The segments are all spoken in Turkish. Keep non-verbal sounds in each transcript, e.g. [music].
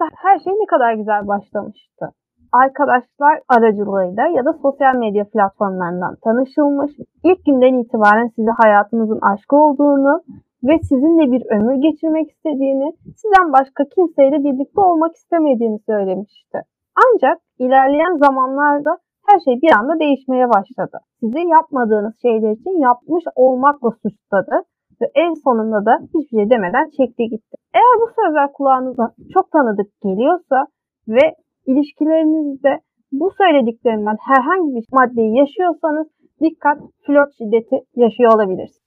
Oysa her şey ne kadar güzel başlamıştı. Arkadaşlar aracılığıyla ya da sosyal medya platformlarından tanışılmış, ilk günden itibaren size hayatınızın aşkı olduğunu ve sizinle bir ömür geçirmek istediğini, sizden başka kimseyle birlikte olmak istemediğini söylemişti. Ancak ilerleyen zamanlarda her şey bir anda değişmeye başladı. Sizi yapmadığınız şeyler için yapmış olmakla suçladı ve en sonunda da hiçbir şey demeden çekti gitti. Eğer bu sözler kulağınıza çok tanıdık geliyorsa ve ilişkilerinizde bu söylediklerimden herhangi bir maddeyi yaşıyorsanız dikkat flört şiddeti yaşıyor olabilirsiniz.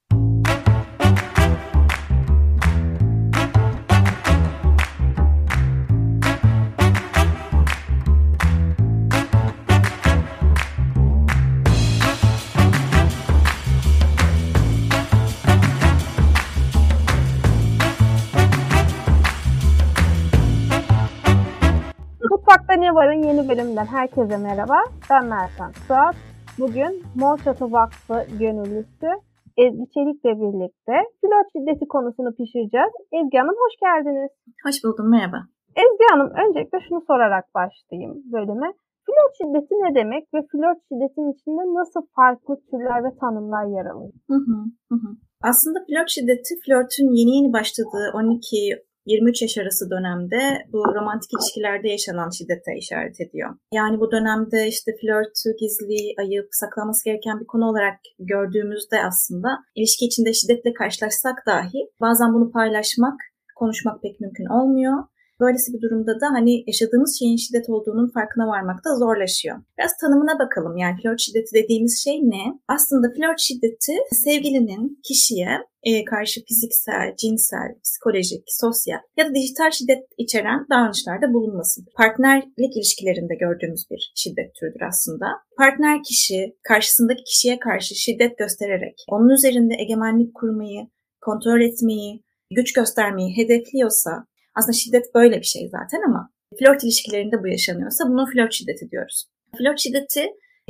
Mutfakta Ne Var'ın yeni bölümünden herkese merhaba. Ben Mertan Suat. Bugün Mor Çatı Vakfı gönüllüsü Ezgi Çelik'le birlikte flört şiddeti konusunu pişireceğiz. Ezgi Hanım hoş geldiniz. Hoş buldum, merhaba. Ezgi Hanım öncelikle şunu sorarak başlayayım bölüme. Flört şiddeti ne demek ve flört şiddetin içinde nasıl farklı türler ve tanımlar yer alıyor? Hı hı, hı. Aslında flört şiddeti flörtün yeni yeni başladığı 12 23 yaş arası dönemde bu romantik ilişkilerde yaşanan şiddete işaret ediyor. Yani bu dönemde işte flörtü gizli, ayıp, saklanması gereken bir konu olarak gördüğümüzde aslında ilişki içinde şiddetle karşılaşsak dahi bazen bunu paylaşmak, konuşmak pek mümkün olmuyor. Böylesi bir durumda da hani yaşadığımız şeyin şiddet olduğunun farkına varmakta zorlaşıyor. Biraz tanımına bakalım. Yani flört şiddeti dediğimiz şey ne? Aslında flört şiddeti sevgilinin kişiye e, karşı fiziksel, cinsel, psikolojik, sosyal ya da dijital şiddet içeren davranışlarda bulunmasıdır. Partnerlik ilişkilerinde gördüğümüz bir şiddet türüdür aslında. Partner kişi karşısındaki kişiye karşı şiddet göstererek onun üzerinde egemenlik kurmayı, kontrol etmeyi, güç göstermeyi hedefliyorsa aslında şiddet böyle bir şey zaten ama flört ilişkilerinde bu yaşanıyorsa buna flört şiddeti diyoruz. Flört şiddeti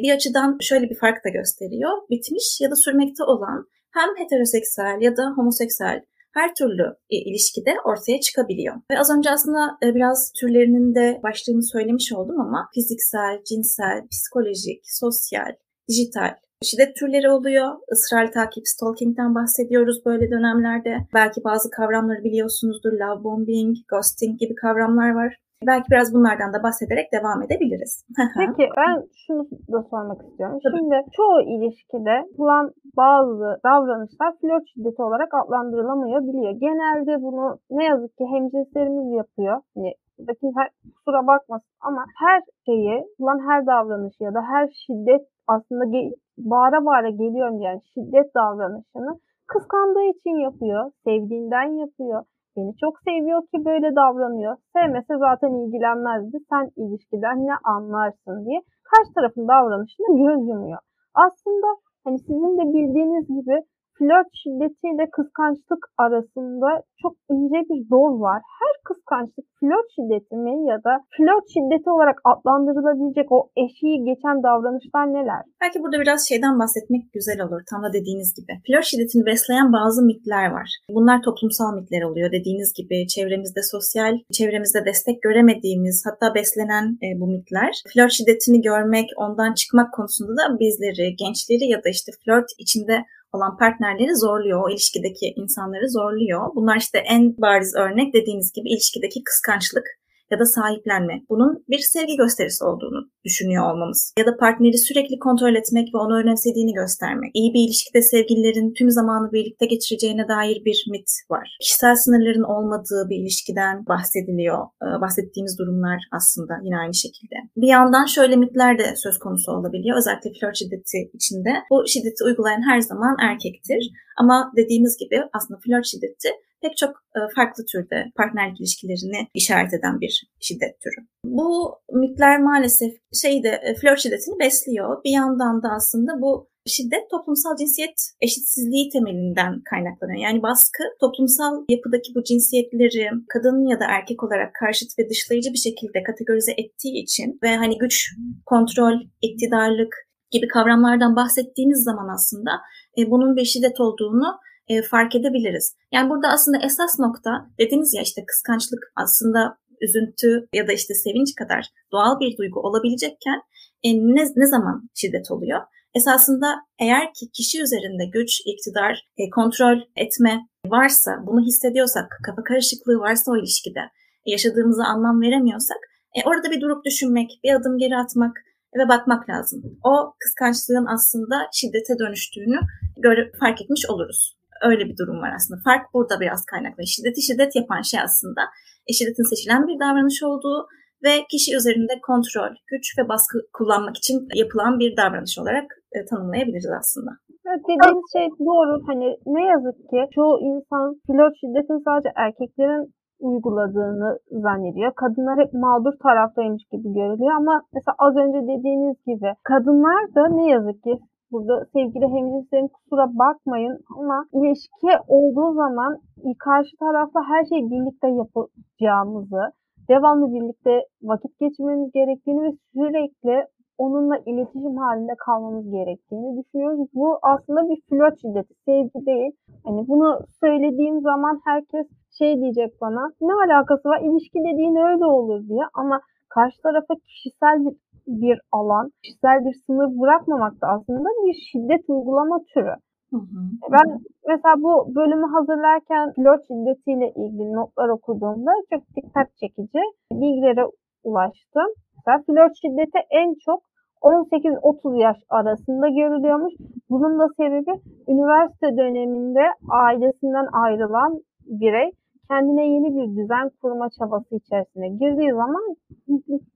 bir açıdan şöyle bir fark da gösteriyor. Bitmiş ya da sürmekte olan hem heteroseksüel ya da homoseksüel her türlü ilişkide ortaya çıkabiliyor. Ve az önce aslında e, biraz türlerinin de başlığını söylemiş oldum ama fiziksel, cinsel, psikolojik, sosyal, dijital şiddet türleri oluyor. Israrlı takip, stalking'den bahsediyoruz böyle dönemlerde. Belki bazı kavramları biliyorsunuzdur. Love bombing, ghosting gibi kavramlar var. Belki biraz bunlardan da bahsederek devam edebiliriz. [laughs] Peki ben şunu da sormak istiyorum. Şimdi çoğu ilişkide bulan bazı davranışlar flört şiddeti olarak adlandırılamayabiliyor. Genelde bunu ne yazık ki hemcinslerimiz yapıyor. Yani kimse kusura bakmasın ama her şeyi, bulan her davranış ya da her şiddet aslında ge- bağıra bağıra geliyorum yani şiddet davranışını kıskandığı için yapıyor, sevdiğinden yapıyor. Beni çok seviyor ki böyle davranıyor. Sevmese zaten ilgilenmezdi. Sen ilişkiden ne anlarsın diye karşı tarafın davranışına göz yumuyor. Aslında hani sizin de bildiğiniz gibi flört şiddetiyle kıskançlık arasında çok ince bir doz var. Her kıskançlık flört şiddeti mi ya da flört şiddeti olarak adlandırılabilecek o eşiği geçen davranışlar neler? Belki burada biraz şeyden bahsetmek güzel olur. Tam da dediğiniz gibi. Flört şiddetini besleyen bazı mitler var. Bunlar toplumsal mitler oluyor. Dediğiniz gibi çevremizde sosyal, çevremizde destek göremediğimiz hatta beslenen e, bu mitler. Flört şiddetini görmek, ondan çıkmak konusunda da bizleri, gençleri ya da işte flört içinde olan partnerleri zorluyor. O ilişkideki insanları zorluyor. Bunlar işte en bariz örnek dediğiniz gibi ilişkideki kıskançlık ya da sahiplenme. Bunun bir sevgi gösterisi olduğunu düşünüyor olmamız. Ya da partneri sürekli kontrol etmek ve onu önemsediğini göstermek. İyi bir ilişkide sevgililerin tüm zamanı birlikte geçireceğine dair bir mit var. Kişisel sınırların olmadığı bir ilişkiden bahsediliyor. Ee, bahsettiğimiz durumlar aslında yine aynı şekilde. Bir yandan şöyle mitler de söz konusu olabiliyor. Özellikle flört şiddeti içinde. Bu şiddeti uygulayan her zaman erkektir. Ama dediğimiz gibi aslında flört şiddeti pek çok e, farklı türde partnerlik ilişkilerini işaret eden bir şiddet türü. Bu mitler maalesef şeyde e, flört şiddetini besliyor. Bir yandan da aslında bu şiddet toplumsal cinsiyet eşitsizliği temelinden kaynaklanıyor. Yani baskı toplumsal yapıdaki bu cinsiyetleri kadın ya da erkek olarak karşıt ve dışlayıcı bir şekilde kategorize ettiği için ve hani güç, kontrol, iktidarlık gibi kavramlardan bahsettiğimiz zaman aslında e, bunun bir şiddet olduğunu e, fark edebiliriz. Yani burada aslında esas nokta dediğiniz ya işte kıskançlık aslında üzüntü ya da işte sevinç kadar doğal bir duygu olabilecekken e, ne, ne zaman şiddet oluyor? Esasında eğer ki kişi üzerinde güç, iktidar, e, kontrol etme varsa, bunu hissediyorsak, kafa karışıklığı varsa o ilişkide, yaşadığımıza anlam veremiyorsak, e, orada bir durup düşünmek, bir adım geri atmak ve bakmak lazım. O kıskançlığın aslında şiddete dönüştüğünü görüp fark etmiş oluruz. Öyle bir durum var aslında. Fark burada biraz kaynaklı. Şiddeti şiddet yapan şey aslında e, şiddetin seçilen bir davranış olduğu ve kişi üzerinde kontrol, güç ve baskı kullanmak için yapılan bir davranış olarak e, tanımlayabiliriz aslında. Evet, dediğiniz şey doğru. Hani ne yazık ki çoğu insan flört şiddetin sadece erkeklerin uyguladığını zannediyor. Kadınlar hep mağdur taraftaymış gibi görülüyor ama mesela az önce dediğiniz gibi kadınlar da ne yazık ki burada sevgili hemcinslerim kusura bakmayın ama ilişki olduğu zaman karşı tarafla her şeyi birlikte yapacağımızı, devamlı birlikte vakit geçirmemiz gerektiğini ve sürekli onunla iletişim halinde kalmamız gerektiğini düşünüyoruz. Bu aslında bir flört şiddeti, sevgi değil. Hani bunu söylediğim zaman herkes şey diyecek bana, ne alakası var ilişki dediğin öyle olur diye ama karşı tarafa kişisel bir, bir alan, kişisel bir sınır bırakmamak da aslında bir şiddet uygulama türü. Hı hı. Ben mesela bu bölümü hazırlarken flört şiddetiyle ilgili notlar okuduğumda çok dikkat çekici bilgilere ulaştım. Mesela flört şiddeti en çok 18-30 yaş arasında görülüyormuş. Bunun da sebebi üniversite döneminde ailesinden ayrılan birey kendine yeni bir düzen kurma çabası içerisine girdiği zaman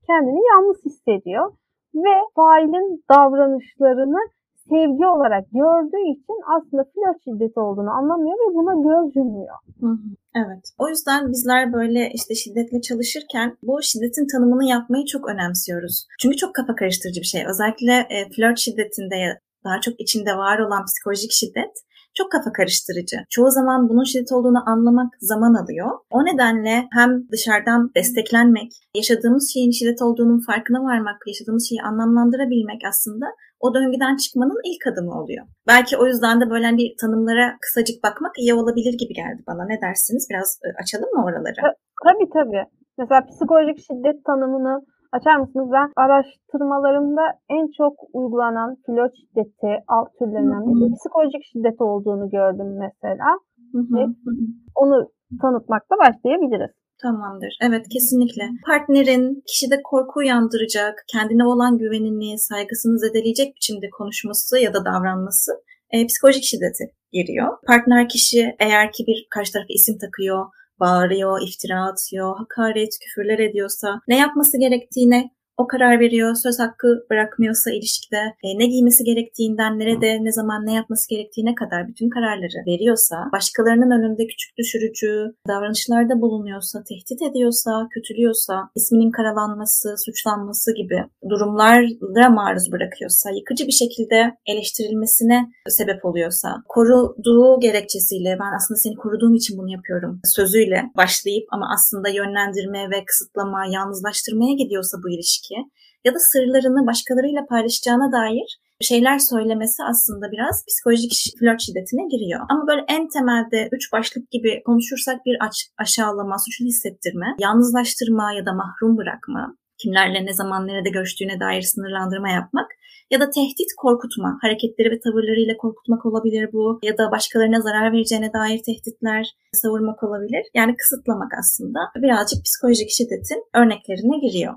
kendini yalnız hissediyor ve failin davranışlarını sevgi olarak gördüğü için aslında flört şiddeti olduğunu anlamıyor ve buna göz yumuyor. Evet. O yüzden bizler böyle işte şiddetle çalışırken bu şiddetin tanımını yapmayı çok önemsiyoruz. Çünkü çok kafa karıştırıcı bir şey. Özellikle e, flört şiddetinde daha çok içinde var olan psikolojik şiddet çok kafa karıştırıcı. Çoğu zaman bunun şiddet olduğunu anlamak zaman alıyor. O nedenle hem dışarıdan desteklenmek, yaşadığımız şeyin şiddet olduğunun farkına varmak, yaşadığımız şeyi anlamlandırabilmek aslında o döngüden çıkmanın ilk adımı oluyor. Belki o yüzden de böyle bir tanımlara kısacık bakmak iyi olabilir gibi geldi bana. Ne dersiniz? Biraz e, açalım mı oraları? Tabii tabii. Mesela psikolojik şiddet tanımını açar mısınız? Ben araştırmalarımda en çok uygulanan flört şiddeti alt türlerinden biri psikolojik şiddet olduğunu gördüm mesela. Hı hı. Onu tanıtmakla başlayabiliriz. Tamamdır. Evet kesinlikle. Partnerin kişide korku uyandıracak, kendine olan güvenini, saygısını zedeleyecek biçimde konuşması ya da davranması e, psikolojik şiddeti giriyor. Partner kişi eğer ki bir karşı tarafa isim takıyor, bağırıyor, iftira atıyor, hakaret, küfürler ediyorsa ne yapması gerektiğine o karar veriyor, söz hakkı bırakmıyorsa ilişkide e, ne giymesi gerektiğinden, nerede, ne zaman ne yapması gerektiğine kadar bütün kararları veriyorsa, başkalarının önünde küçük düşürücü davranışlarda bulunuyorsa, tehdit ediyorsa, kötülüyorsa, isminin karalanması, suçlanması gibi durumlara maruz bırakıyorsa, yıkıcı bir şekilde eleştirilmesine sebep oluyorsa, koruduğu gerekçesiyle ben aslında seni koruduğum için bunu yapıyorum sözüyle başlayıp ama aslında yönlendirme ve kısıtlama, yalnızlaştırmaya gidiyorsa bu ilişki ilişki ya da sırlarını başkalarıyla paylaşacağına dair şeyler söylemesi aslında biraz psikolojik flört şiddetine giriyor. Ama böyle en temelde üç başlık gibi konuşursak bir aç, aşağılama, suçlu hissettirme, yalnızlaştırma ya da mahrum bırakma, kimlerle ne zaman nerede görüştüğüne dair sınırlandırma yapmak ya da tehdit korkutma, hareketleri ve tavırlarıyla korkutmak olabilir bu ya da başkalarına zarar vereceğine dair tehditler savurmak olabilir. Yani kısıtlamak aslında birazcık psikolojik şiddetin örneklerine giriyor.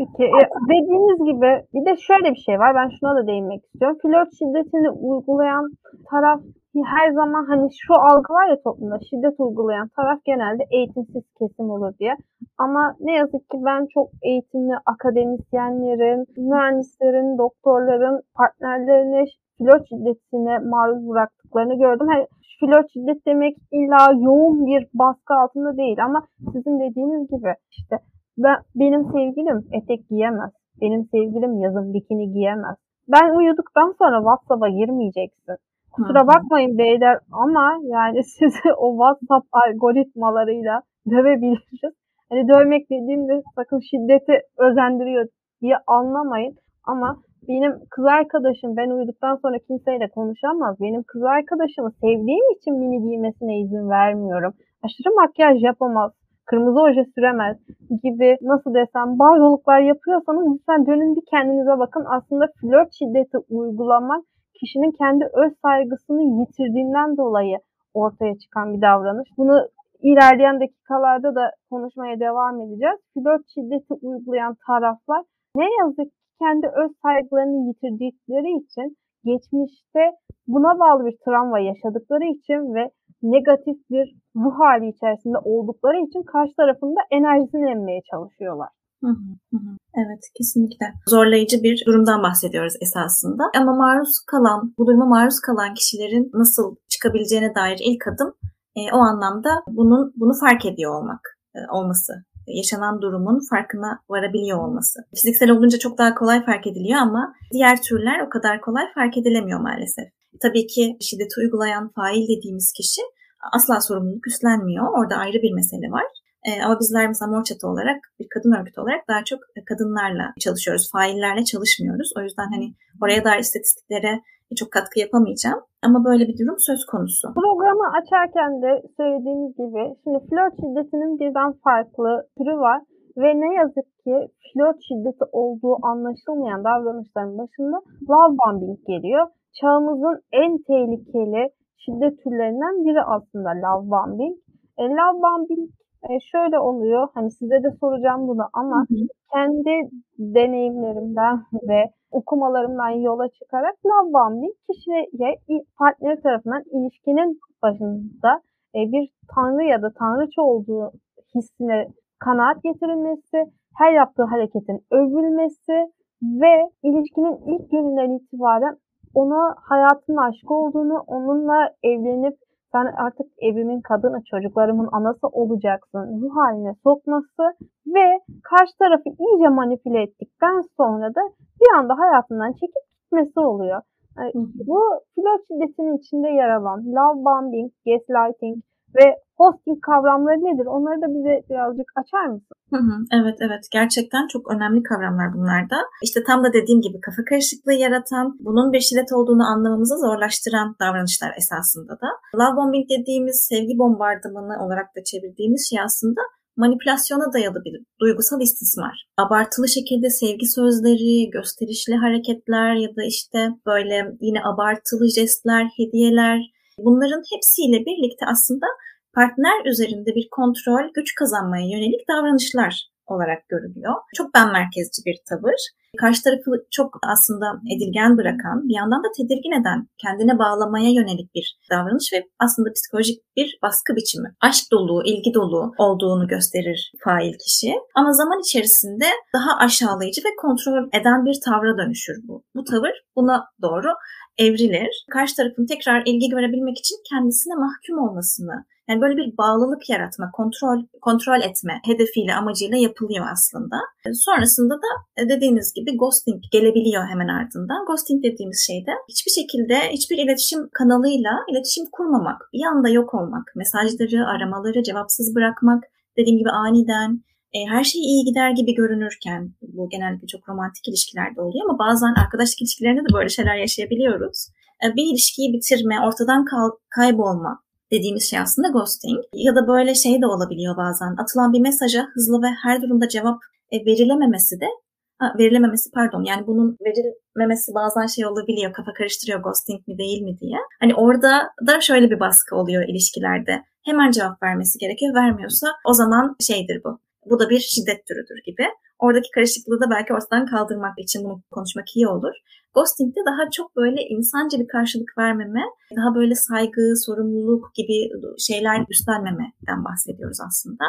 Peki e, dediğiniz gibi bir de şöyle bir şey var. Ben şuna da değinmek istiyorum. Flört şiddetini uygulayan taraf her zaman hani şu algı var ya toplumda şiddet uygulayan taraf genelde eğitimsiz kesim olur diye. Ama ne yazık ki ben çok eğitimli akademisyenlerin, mühendislerin, doktorların partnerlerini flört şiddetine maruz bıraktıklarını gördüm. Hani flört şiddet demek illa yoğun bir baskı altında değil ama sizin dediğiniz gibi işte ben, benim sevgilim etek giyemez. Benim sevgilim yazın bikini giyemez. Ben uyuduktan sonra WhatsApp'a girmeyeceksin. Kusura bakmayın beyler ama yani [laughs] sizi o WhatsApp algoritmalarıyla dövebiliriz. Hani dövmek dediğimde sakın şiddeti özendiriyor diye anlamayın. Ama benim kız arkadaşım ben uyuduktan sonra kimseyle konuşamaz. Benim kız arkadaşımı sevdiğim için mini giymesine izin vermiyorum. Aşırı makyaj yapamaz kırmızı oje süremez gibi nasıl desem barzoluklar yapıyorsanız lütfen dönün bir kendinize bakın. Aslında flört şiddeti uygulamak kişinin kendi öz saygısını yitirdiğinden dolayı ortaya çıkan bir davranış. Bunu ilerleyen dakikalarda da konuşmaya devam edeceğiz. Flört şiddeti uygulayan taraflar ne yazık ki kendi öz saygılarını yitirdikleri için geçmişte buna bağlı bir travma yaşadıkları için ve negatif bir ruh hali içerisinde oldukları için karşı tarafında enerjisini emmeye çalışıyorlar. Evet kesinlikle. Zorlayıcı bir durumdan bahsediyoruz esasında. Ama maruz kalan, bu duruma maruz kalan kişilerin nasıl çıkabileceğine dair ilk adım e, o anlamda bunun bunu fark ediyor olmak e, olması yaşanan durumun farkına varabiliyor olması. Fiziksel olunca çok daha kolay fark ediliyor ama diğer türler o kadar kolay fark edilemiyor maalesef. Tabii ki şiddeti uygulayan fail dediğimiz kişi asla sorumluluk üstlenmiyor. Orada ayrı bir mesele var. E, ama bizler mesela Mor Çatı olarak bir kadın örgütü olarak daha çok kadınlarla çalışıyoruz. Faillerle çalışmıyoruz. O yüzden hani oraya dair istatistiklere çok katkı yapamayacağım. Ama böyle bir durum söz konusu. Programı açarken de söylediğimiz gibi şimdi flört şiddetinin birden farklı türü var. Ve ne yazık ki flört şiddeti olduğu anlaşılmayan davranışların başında love bombing geliyor. Çağımızın en tehlikeli şiddet türlerinden biri aslında love bombing. E, love bombing e, şöyle oluyor. Hani size de soracağım bunu ama hı hı. kendi deneyimlerimden [laughs] ve okumalarımdan yola çıkarak love bombing kişiye partner tarafından ilişkinin başında e, bir tanrı ya da tanrıça olduğu hissine kanaat getirilmesi, her yaptığı hareketin övülmesi ve ilişkinin ilk gününden itibaren ona hayatın aşkı olduğunu, onunla evlenip sen artık evimin kadını, çocuklarımın anası olacaksın ruh haline sokması ve karşı tarafı iyice manipüle ettikten sonra da bir anda hayatından çekip gitmesi oluyor. Yani bu flört şiddetinin içinde yer alan love bombing, gaslighting ve hosting kavramları nedir? Onları da bize birazcık açar mısın? Hı hı, evet evet gerçekten çok önemli kavramlar bunlar da. İşte tam da dediğim gibi kafa karışıklığı yaratan, bunun bir şiddet olduğunu anlamamızı zorlaştıran davranışlar esasında da. Love bombing dediğimiz sevgi bombardımanı olarak da çevirdiğimiz şey aslında manipülasyona dayalı bir duygusal istismar. Abartılı şekilde sevgi sözleri, gösterişli hareketler ya da işte böyle yine abartılı jestler, hediyeler bunların hepsiyle birlikte aslında partner üzerinde bir kontrol, güç kazanmaya yönelik davranışlar olarak görülüyor. Çok ben merkezci bir tavır. Karşı tarafı çok aslında edilgen bırakan, bir yandan da tedirgin eden, kendine bağlamaya yönelik bir davranış ve aslında psikolojik bir baskı biçimi. Aşk dolu, ilgi dolu olduğunu gösterir fail kişi. Ama zaman içerisinde daha aşağılayıcı ve kontrol eden bir tavra dönüşür bu. Bu tavır buna doğru evrilir. Karşı tarafın tekrar ilgi görebilmek için kendisine mahkum olmasını yani böyle bir bağlılık yaratma, kontrol kontrol etme hedefiyle, amacıyla yapılıyor aslında. Sonrasında da e, dediğiniz gibi ghosting gelebiliyor hemen ardından. Ghosting dediğimiz şey de hiçbir şekilde hiçbir iletişim kanalıyla iletişim kurmamak, bir anda yok olmak, mesajları, aramaları cevapsız bırakmak, dediğim gibi aniden e, her şey iyi gider gibi görünürken bu genellikle çok romantik ilişkilerde oluyor ama bazen arkadaşlık ilişkilerinde de böyle şeyler yaşayabiliyoruz. E, bir ilişkiyi bitirme, ortadan kaybolma, dediğimiz şey aslında ghosting. Ya da böyle şey de olabiliyor bazen. Atılan bir mesaja hızlı ve her durumda cevap e, verilememesi de ha, verilememesi pardon yani bunun verilmemesi bazen şey olabiliyor kafa karıştırıyor ghosting mi değil mi diye. Hani orada da şöyle bir baskı oluyor ilişkilerde. Hemen cevap vermesi gerekiyor. Vermiyorsa o zaman şeydir bu. Bu da bir şiddet türüdür gibi. Oradaki karışıklığı da belki ortadan kaldırmak için bunu konuşmak iyi olur. Ghosting'de daha çok böyle insanca bir karşılık vermeme, daha böyle saygı, sorumluluk gibi şeyler üstlenmemeden bahsediyoruz aslında.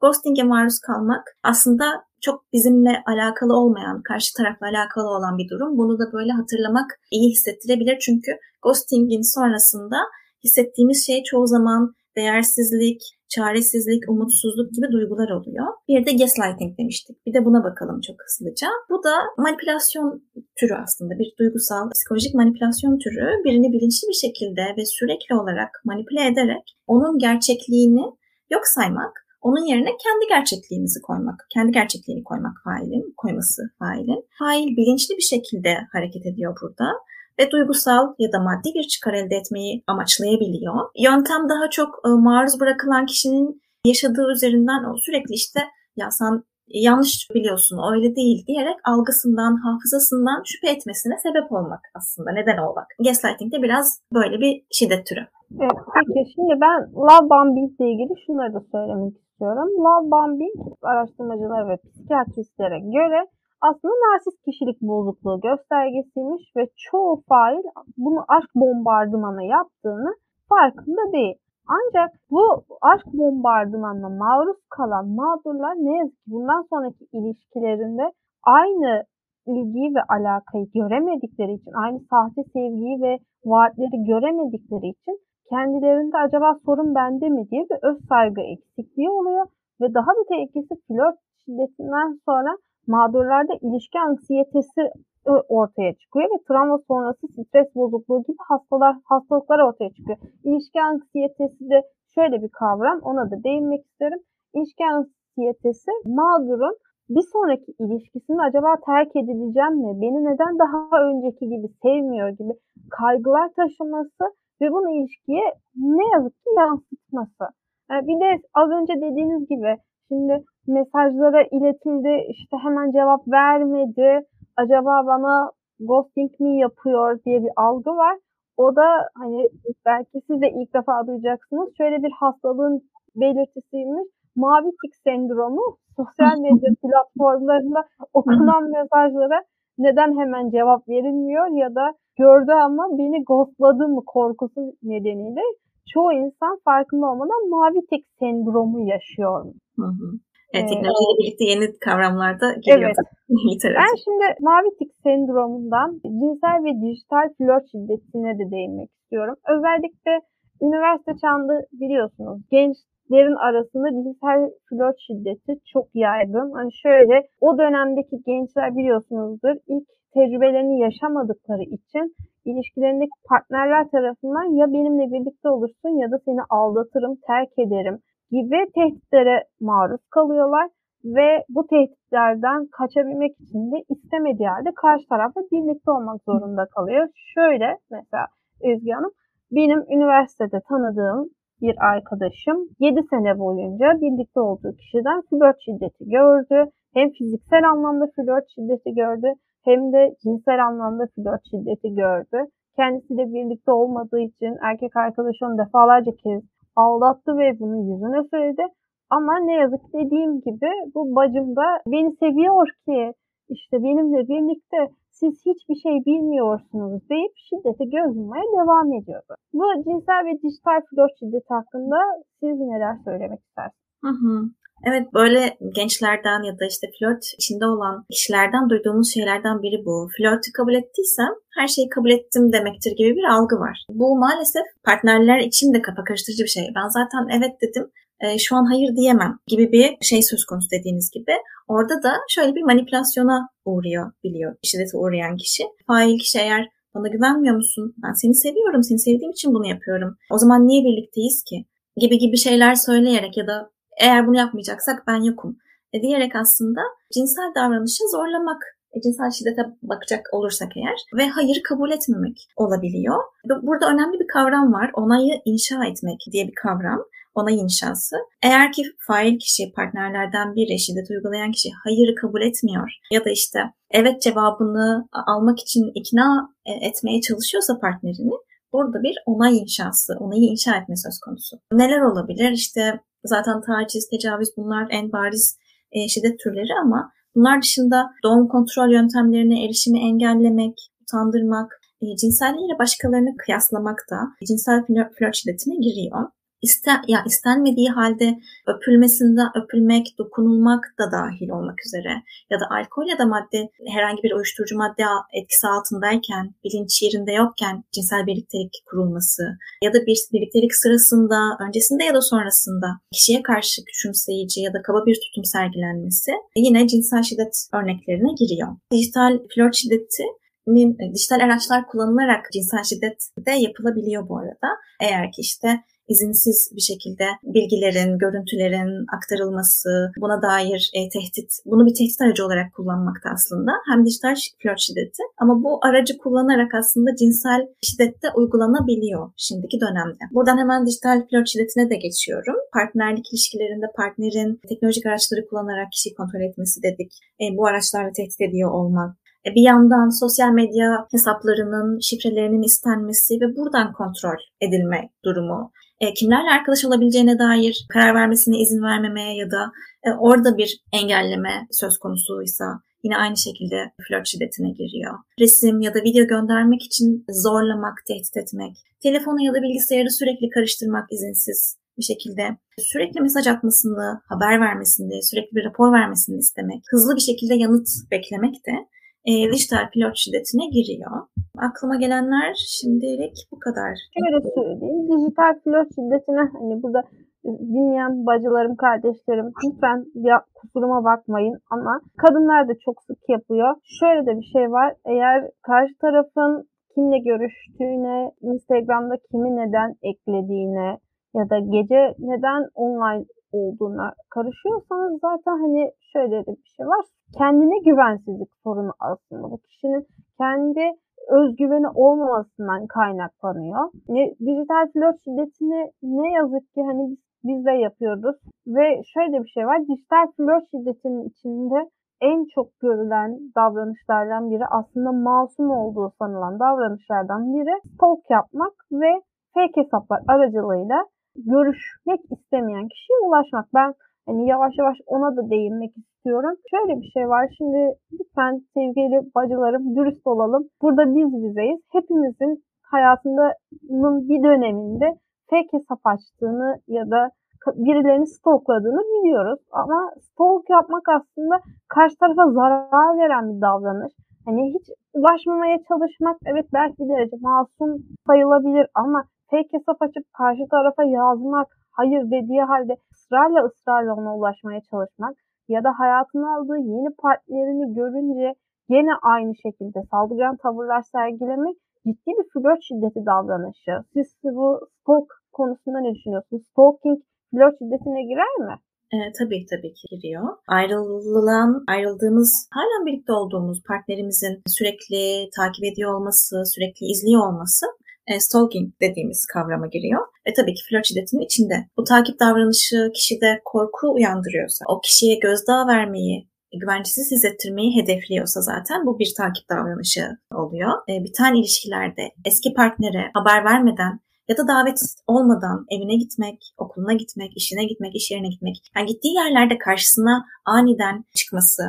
Ghosting'e maruz kalmak aslında çok bizimle alakalı olmayan, karşı tarafla alakalı olan bir durum. Bunu da böyle hatırlamak iyi hissettirebilir. Çünkü ghosting'in sonrasında hissettiğimiz şey çoğu zaman değersizlik, çaresizlik, umutsuzluk gibi duygular oluyor. Bir de gaslighting demiştik. Bir de buna bakalım çok hızlıca. Bu da manipülasyon türü aslında. Bir duygusal, psikolojik manipülasyon türü. Birini bilinçli bir şekilde ve sürekli olarak manipüle ederek onun gerçekliğini yok saymak, onun yerine kendi gerçekliğimizi koymak, kendi gerçekliğini koymak failin, koyması failin. Fail bilinçli bir şekilde hareket ediyor burada ve duygusal ya da maddi bir çıkar elde etmeyi amaçlayabiliyor. Yöntem daha çok e, maruz bırakılan kişinin yaşadığı üzerinden o sürekli işte ya sen yanlış biliyorsun öyle değil diyerek algısından, hafızasından şüphe etmesine sebep olmak aslında neden olmak. Gaslighting de biraz böyle bir şiddet türü. Evet, peki şimdi ben love bombing ile ilgili şunları da söylemek istiyorum. Love bombing araştırmacılar ve psikiyatristlere göre aslında narsist kişilik bozukluğu göstergesiymiş ve çoğu fail bunu aşk bombardımanı yaptığını farkında değil. Ancak bu aşk bombardımanına maruz kalan mağdurlar ne yazık ki bundan sonraki ilişkilerinde aynı ilgiyi ve alakayı göremedikleri için, aynı sahte sevgiyi ve vaatleri göremedikleri için kendilerinde acaba sorun bende mi diye bir öz saygı eksikliği oluyor ve daha da tehlikesi flört şiddetinden sonra mağdurlarda ilişki anksiyetesi ortaya çıkıyor ve travma sonrası stres bozukluğu gibi hastalar hastalıklar ortaya çıkıyor. İlişki anksiyetesi de şöyle bir kavram. Ona da değinmek isterim. İlişki anksiyetesi mağdurun bir sonraki ilişkisinde acaba terk edileceğim mi? Beni neden daha önceki gibi sevmiyor gibi kaygılar taşıması ve bunu ilişkiye ne yazık ki yansıtması. Yani bir de az önce dediğiniz gibi şimdi mesajlara iletildi işte hemen cevap vermedi acaba bana ghosting mi yapıyor diye bir algı var. O da hani belki siz de ilk defa duyacaksınız. Şöyle bir hastalığın belirtisiymiş. Mavi tik sendromu sosyal medya [laughs] platformlarında okunan mesajlara neden hemen cevap verilmiyor ya da gördü ama beni ghostladı mı korkusu nedeniyle çoğu insan farkında olmadan mavi tik sendromu yaşıyor. Hı hı. Evet, teknolojiyle birlikte yeni kavramlar da geliyor. Evet. [laughs] ben şimdi mavi tik sendromundan cinsel ve dijital flört şiddetine de değinmek istiyorum. Özellikle üniversite çağında biliyorsunuz gençlerin arasında cinsel flört şiddeti çok yaygın. Hani şöyle o dönemdeki gençler biliyorsunuzdur ilk tecrübelerini yaşamadıkları için ilişkilerindeki partnerler tarafından ya benimle birlikte olursun ya da seni aldatırım, terk ederim gibi tehditlere maruz kalıyorlar ve bu tehditlerden kaçabilmek için de istemediği halde karşı tarafla birlikte olmak zorunda kalıyor. Şöyle mesela Özge Hanım, benim üniversitede tanıdığım bir arkadaşım 7 sene boyunca birlikte olduğu kişiden flört şiddeti gördü. Hem fiziksel anlamda flört şiddeti gördü hem de cinsel anlamda flört şiddeti gördü. Kendisiyle birlikte olmadığı için erkek arkadaşı defalarca kez aldattı ve bunu yüzüne söyledi. Ama ne yazık ki dediğim gibi bu bacım da beni seviyor ki işte benimle birlikte siz hiçbir şey bilmiyorsunuz deyip şiddeti göz yummaya devam ediyordu. Bu cinsel ve dijital flört şiddeti hakkında siz neler söylemek istersiniz? Hı hı. Evet böyle gençlerden ya da işte flört içinde olan kişilerden duyduğumuz şeylerden biri bu. Flörtü kabul ettiysem her şeyi kabul ettim demektir gibi bir algı var. Bu maalesef partnerler için de kafa karıştırıcı bir şey. Ben zaten evet dedim e, şu an hayır diyemem gibi bir şey söz konusu dediğiniz gibi. Orada da şöyle bir manipülasyona uğruyor biliyor şiddete uğrayan kişi. Fail kişi eğer bana güvenmiyor musun? Ben seni seviyorum, seni sevdiğim için bunu yapıyorum. O zaman niye birlikteyiz ki? Gibi gibi şeyler söyleyerek ya da eğer bunu yapmayacaksak ben yokum e, diyerek aslında cinsel davranışı zorlamak e, cinsel şiddete bakacak olursak eğer ve hayır kabul etmemek olabiliyor. Burada önemli bir kavram var. Onayı inşa etmek diye bir kavram. Onay inşası. Eğer ki fail kişi, partnerlerden biri, şiddet uygulayan kişi hayırı kabul etmiyor ya da işte evet cevabını almak için ikna e, etmeye çalışıyorsa partnerini burada bir onay inşası, onayı inşa etme söz konusu. Neler olabilir? İşte Zaten taciz, tecavüz bunlar en bariz e, şiddet türleri ama bunlar dışında doğum kontrol yöntemlerine erişimi engellemek, utandırmak, e, cinselliğiyle başkalarını kıyaslamak da cinsel flört şiddetine giriyor isten, ya istenmediği halde öpülmesinde öpülmek, dokunulmak da dahil olmak üzere ya da alkol ya da madde herhangi bir uyuşturucu madde etkisi altındayken, bilinç yerinde yokken cinsel birliktelik kurulması ya da bir birliktelik sırasında, öncesinde ya da sonrasında kişiye karşı küçümseyici ya da kaba bir tutum sergilenmesi yine cinsel şiddet örneklerine giriyor. Dijital flört şiddeti dijital araçlar kullanılarak cinsel şiddet de yapılabiliyor bu arada. Eğer ki işte izinsiz bir şekilde bilgilerin, görüntülerin aktarılması, buna dair e, tehdit, bunu bir tehdit aracı olarak kullanmakta aslında. Hem dijital flört şiddeti ama bu aracı kullanarak aslında cinsel şiddette uygulanabiliyor şimdiki dönemde. Buradan hemen dijital flört şiddetine de geçiyorum. Partnerlik ilişkilerinde partnerin teknolojik araçları kullanarak kişiyi kontrol etmesi dedik. E, bu araçlarla tehdit ediyor olmak, e, bir yandan sosyal medya hesaplarının şifrelerinin istenmesi ve buradan kontrol edilme durumu. E, kimlerle arkadaş olabileceğine dair karar vermesine izin vermemeye ya da e, orada bir engelleme söz konusuysa yine aynı şekilde flört şiddetine giriyor. Resim ya da video göndermek için zorlamak, tehdit etmek, telefonu ya da bilgisayarı sürekli karıştırmak izinsiz bir şekilde sürekli mesaj atmasını, haber vermesini, sürekli bir rapor vermesini istemek, hızlı bir şekilde yanıt beklemek de e, dijital pilot şiddetine giriyor. Aklıma gelenler şimdilik bu kadar. Şöyle söyleyeyim. Dijital pilot şiddetine hani burada dinleyen bacılarım, kardeşlerim lütfen ya, kusuruma bakmayın ama kadınlar da çok sık yapıyor. Şöyle de bir şey var. Eğer karşı tarafın kimle görüştüğüne, Instagram'da kimi neden eklediğine ya da gece neden online olduğuna karışıyorsanız zaten hani şöyle de bir şey var. Kendine güvensizlik sorunu aslında. Bu kişinin kendi özgüveni olmamasından kaynaklanıyor. Ne, dijital flört şiddetini ne yazık ki hani biz, biz de yapıyoruz. Ve şöyle bir şey var. Dijital flört şiddetinin içinde en çok görülen davranışlardan biri aslında masum olduğu sanılan davranışlardan biri stalk yapmak ve fake hesaplar aracılığıyla görüşmek istemeyen kişiye ulaşmak. Ben hani yavaş yavaş ona da değinmek istiyorum. Şöyle bir şey var. Şimdi lütfen sevgili bacılarım dürüst olalım. Burada biz bizeyiz. Hepimizin hayatının bir döneminde fake hesap açtığını ya da birilerini stalkladığını biliyoruz. Ama stalk yapmak aslında karşı tarafa zarar veren bir davranış. Hani hiç ulaşmamaya çalışmak evet belki bir derece masum sayılabilir ama fake hesap açıp karşı tarafa yazmak, hayır dediği halde ısrarla ısrarla ona ulaşmaya çalışmak ya da hayatına aldığı yeni partnerini görünce gene aynı şekilde saldırgan tavırlar sergilemek ciddi bir flört şiddeti davranışı. Siz bu stalk konusunda ne düşünüyorsunuz? Stalking flört şiddetine girer mi? E, tabii tabii ki giriyor. Ayrılan, ayrıldığımız, hala birlikte olduğumuz partnerimizin sürekli takip ediyor olması, sürekli izliyor olması e, stalking dediğimiz kavrama giriyor. Ve tabii ki flört şiddetinin içinde. Bu takip davranışı kişide korku uyandırıyorsa, o kişiye gözdağı vermeyi, güvencesiz hissettirmeyi hedefliyorsa zaten bu bir takip davranışı oluyor. E, biten ilişkilerde eski partnere haber vermeden ya da davet olmadan evine gitmek, okuluna gitmek, işine gitmek, iş yerine gitmek. Yani gittiği yerlerde karşısına aniden çıkması,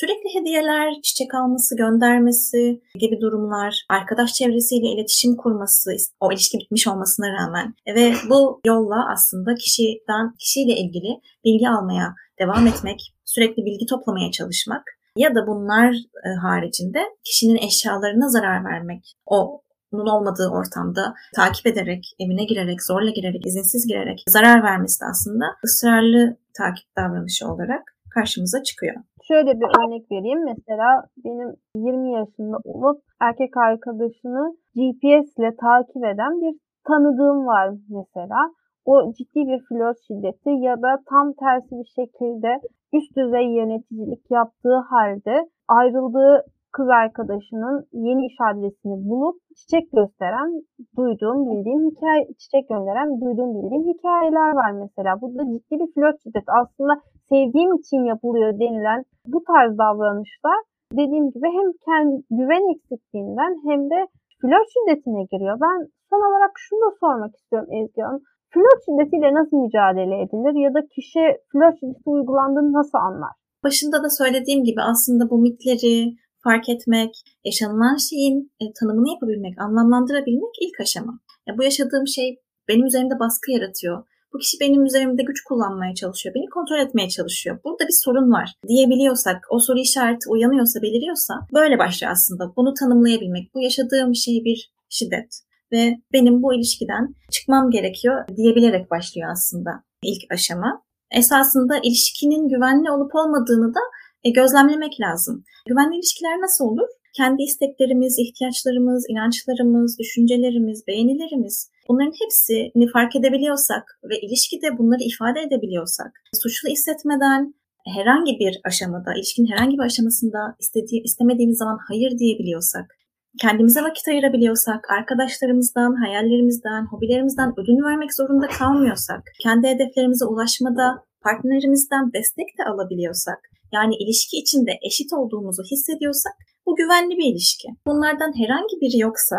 Sürekli hediyeler, çiçek alması, göndermesi gibi durumlar, arkadaş çevresiyle iletişim kurması, o ilişki bitmiş olmasına rağmen ve bu yolla aslında kişiden kişiyle ilgili bilgi almaya devam etmek, sürekli bilgi toplamaya çalışmak ya da bunlar e, haricinde kişinin eşyalarına zarar vermek, o onun olmadığı ortamda takip ederek, evine girerek, zorla girerek, izinsiz girerek zarar vermesi de aslında ısrarlı takip davranışı olarak karşımıza çıkıyor. Şöyle bir örnek vereyim. Mesela benim 20 yaşında olup erkek arkadaşını GPS ile takip eden bir tanıdığım var mesela. O ciddi bir flört şiddeti ya da tam tersi bir şekilde üst düzey yöneticilik yaptığı halde ayrıldığı kız arkadaşının yeni iş adresini bulup çiçek gösteren, duyduğum, bildiğim hikaye, çiçek gönderen, duyduğum, bildiğim hikayeler var mesela. Bu da ciddi bir flört şiddeti. Aslında sevdiğim için yapılıyor denilen bu tarz davranışlar dediğim gibi hem kendi güven eksikliğinden hem de flört şiddetine giriyor. Ben son olarak şunu da sormak istiyorum Ezgi Hanım. Flört şiddetiyle nasıl mücadele edilir ya da kişi flört şiddeti uygulandığını nasıl anlar? Başında da söylediğim gibi aslında bu mitleri fark etmek, yaşanılan şeyin e, tanımını yapabilmek, anlamlandırabilmek ilk aşama. Ya bu yaşadığım şey benim üzerimde baskı yaratıyor bu kişi benim üzerimde güç kullanmaya çalışıyor. Beni kontrol etmeye çalışıyor. Burada bir sorun var diyebiliyorsak, o soru işareti uyanıyorsa, beliriyorsa böyle başlıyor aslında. Bunu tanımlayabilmek. Bu yaşadığım şey bir şiddet ve benim bu ilişkiden çıkmam gerekiyor diyebilerek başlıyor aslında ilk aşama. Esasında ilişkinin güvenli olup olmadığını da e, gözlemlemek lazım. Güvenli ilişkiler nasıl olur? Kendi isteklerimiz, ihtiyaçlarımız, inançlarımız, düşüncelerimiz, beğenilerimiz bunların hepsini fark edebiliyorsak ve ilişkide bunları ifade edebiliyorsak, suçlu hissetmeden herhangi bir aşamada, ilişkinin herhangi bir aşamasında istediği, istemediğimiz zaman hayır diyebiliyorsak, kendimize vakit ayırabiliyorsak, arkadaşlarımızdan, hayallerimizden, hobilerimizden ödün vermek zorunda kalmıyorsak, kendi hedeflerimize ulaşmada partnerimizden destek de alabiliyorsak, yani ilişki içinde eşit olduğumuzu hissediyorsak bu güvenli bir ilişki. Bunlardan herhangi biri yoksa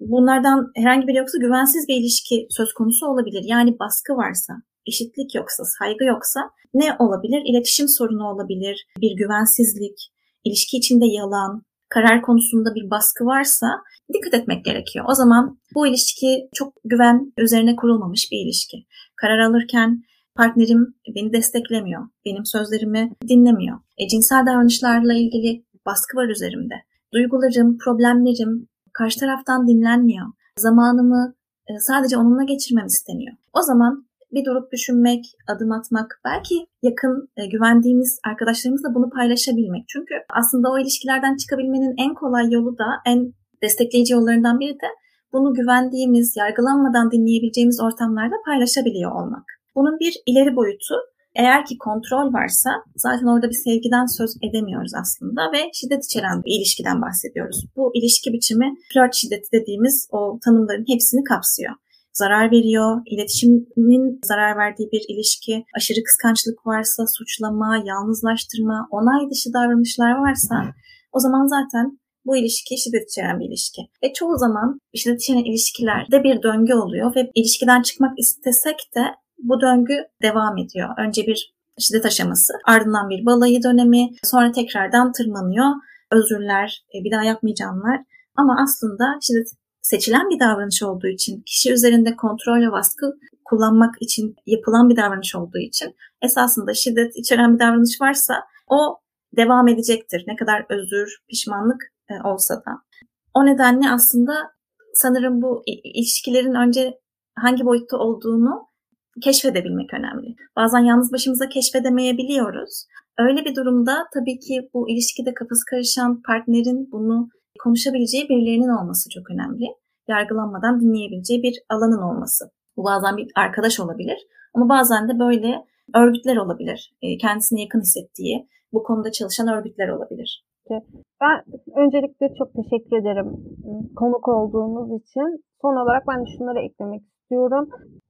bunlardan herhangi biri yoksa güvensiz bir ilişki söz konusu olabilir. Yani baskı varsa, eşitlik yoksa, saygı yoksa ne olabilir? İletişim sorunu olabilir, bir güvensizlik, ilişki içinde yalan, karar konusunda bir baskı varsa dikkat etmek gerekiyor. O zaman bu ilişki çok güven üzerine kurulmamış bir ilişki. Karar alırken partnerim beni desteklemiyor, benim sözlerimi dinlemiyor. E, cinsel davranışlarla ilgili baskı var üzerimde. Duygularım, problemlerim karşı taraftan dinlenmiyor. Zamanımı e, sadece onunla geçirmem isteniyor. O zaman bir durup düşünmek, adım atmak, belki yakın e, güvendiğimiz arkadaşlarımızla bunu paylaşabilmek. Çünkü aslında o ilişkilerden çıkabilmenin en kolay yolu da en destekleyici yollarından biri de bunu güvendiğimiz, yargılanmadan dinleyebileceğimiz ortamlarda paylaşabiliyor olmak. Bunun bir ileri boyutu eğer ki kontrol varsa zaten orada bir sevgiden söz edemiyoruz aslında ve şiddet içeren bir ilişkiden bahsediyoruz. Bu ilişki biçimi flört şiddeti dediğimiz o tanımların hepsini kapsıyor. Zarar veriyor, iletişimin zarar verdiği bir ilişki, aşırı kıskançlık varsa, suçlama, yalnızlaştırma, onay dışı davranışlar varsa o zaman zaten bu ilişki şiddet içeren bir ilişki. Ve çoğu zaman şiddet içeren ilişkilerde bir döngü oluyor ve ilişkiden çıkmak istesek de bu döngü devam ediyor. Önce bir şiddet aşaması, ardından bir balayı dönemi, sonra tekrardan tırmanıyor. Özürler, e, bir daha yapmayacağımlar. Ama aslında şiddet seçilen bir davranış olduğu için, kişi üzerinde kontrol ve baskı kullanmak için yapılan bir davranış olduğu için esasında şiddet içeren bir davranış varsa o devam edecektir. Ne kadar özür, pişmanlık e, olsa da. O nedenle aslında sanırım bu ilişkilerin önce hangi boyutta olduğunu keşfedebilmek önemli. Bazen yalnız başımıza keşfedemeyebiliyoruz. Öyle bir durumda tabii ki bu ilişkide kafası karışan partnerin bunu konuşabileceği birilerinin olması çok önemli. Yargılanmadan dinleyebileceği bir alanın olması. Bu bazen bir arkadaş olabilir ama bazen de böyle örgütler olabilir. E, kendisine yakın hissettiği, bu konuda çalışan örgütler olabilir. Ben öncelikle çok teşekkür ederim ıı, konuk olduğunuz için. Son olarak ben de şunları eklemek istiyorum.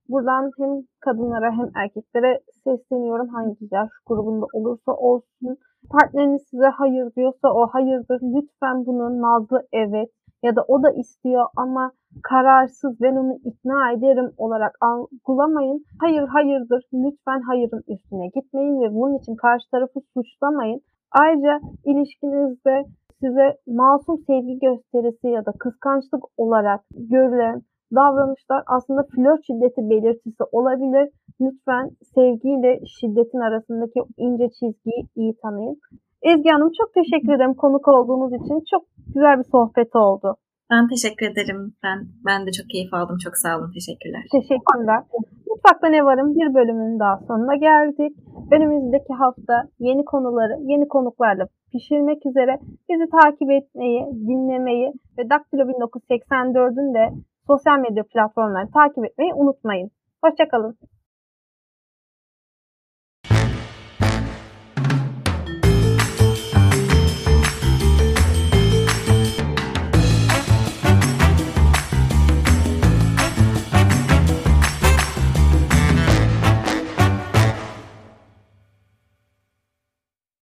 Buradan hem kadınlara hem erkeklere sesleniyorum. Hangi yaş grubunda olursa olsun. Partneriniz size hayır diyorsa o hayırdır. Lütfen bunu nazlı evet ya da o da istiyor ama kararsız ben onu ikna ederim olarak algılamayın. Hayır hayırdır. Lütfen hayırın üstüne gitmeyin ve bunun için karşı tarafı suçlamayın. Ayrıca ilişkinizde size masum sevgi gösterisi ya da kıskançlık olarak görülen davranışlar aslında flört şiddeti belirtisi olabilir. Lütfen sevgiyle şiddetin arasındaki ince çizgiyi iyi tanıyın. Ezgi Hanım çok teşekkür ederim konuk olduğunuz için. Çok güzel bir sohbet oldu. Ben teşekkür ederim. Ben ben de çok keyif aldım. Çok sağ olun. Teşekkürler. Teşekkürler. Mutfakta ne varım bir bölümün daha sonuna geldik. Önümüzdeki hafta yeni konuları yeni konuklarla pişirmek üzere bizi takip etmeyi, dinlemeyi ve Daktilo 1984'ün de sosyal medya platformlarını takip etmeyi unutmayın. Hoşçakalın.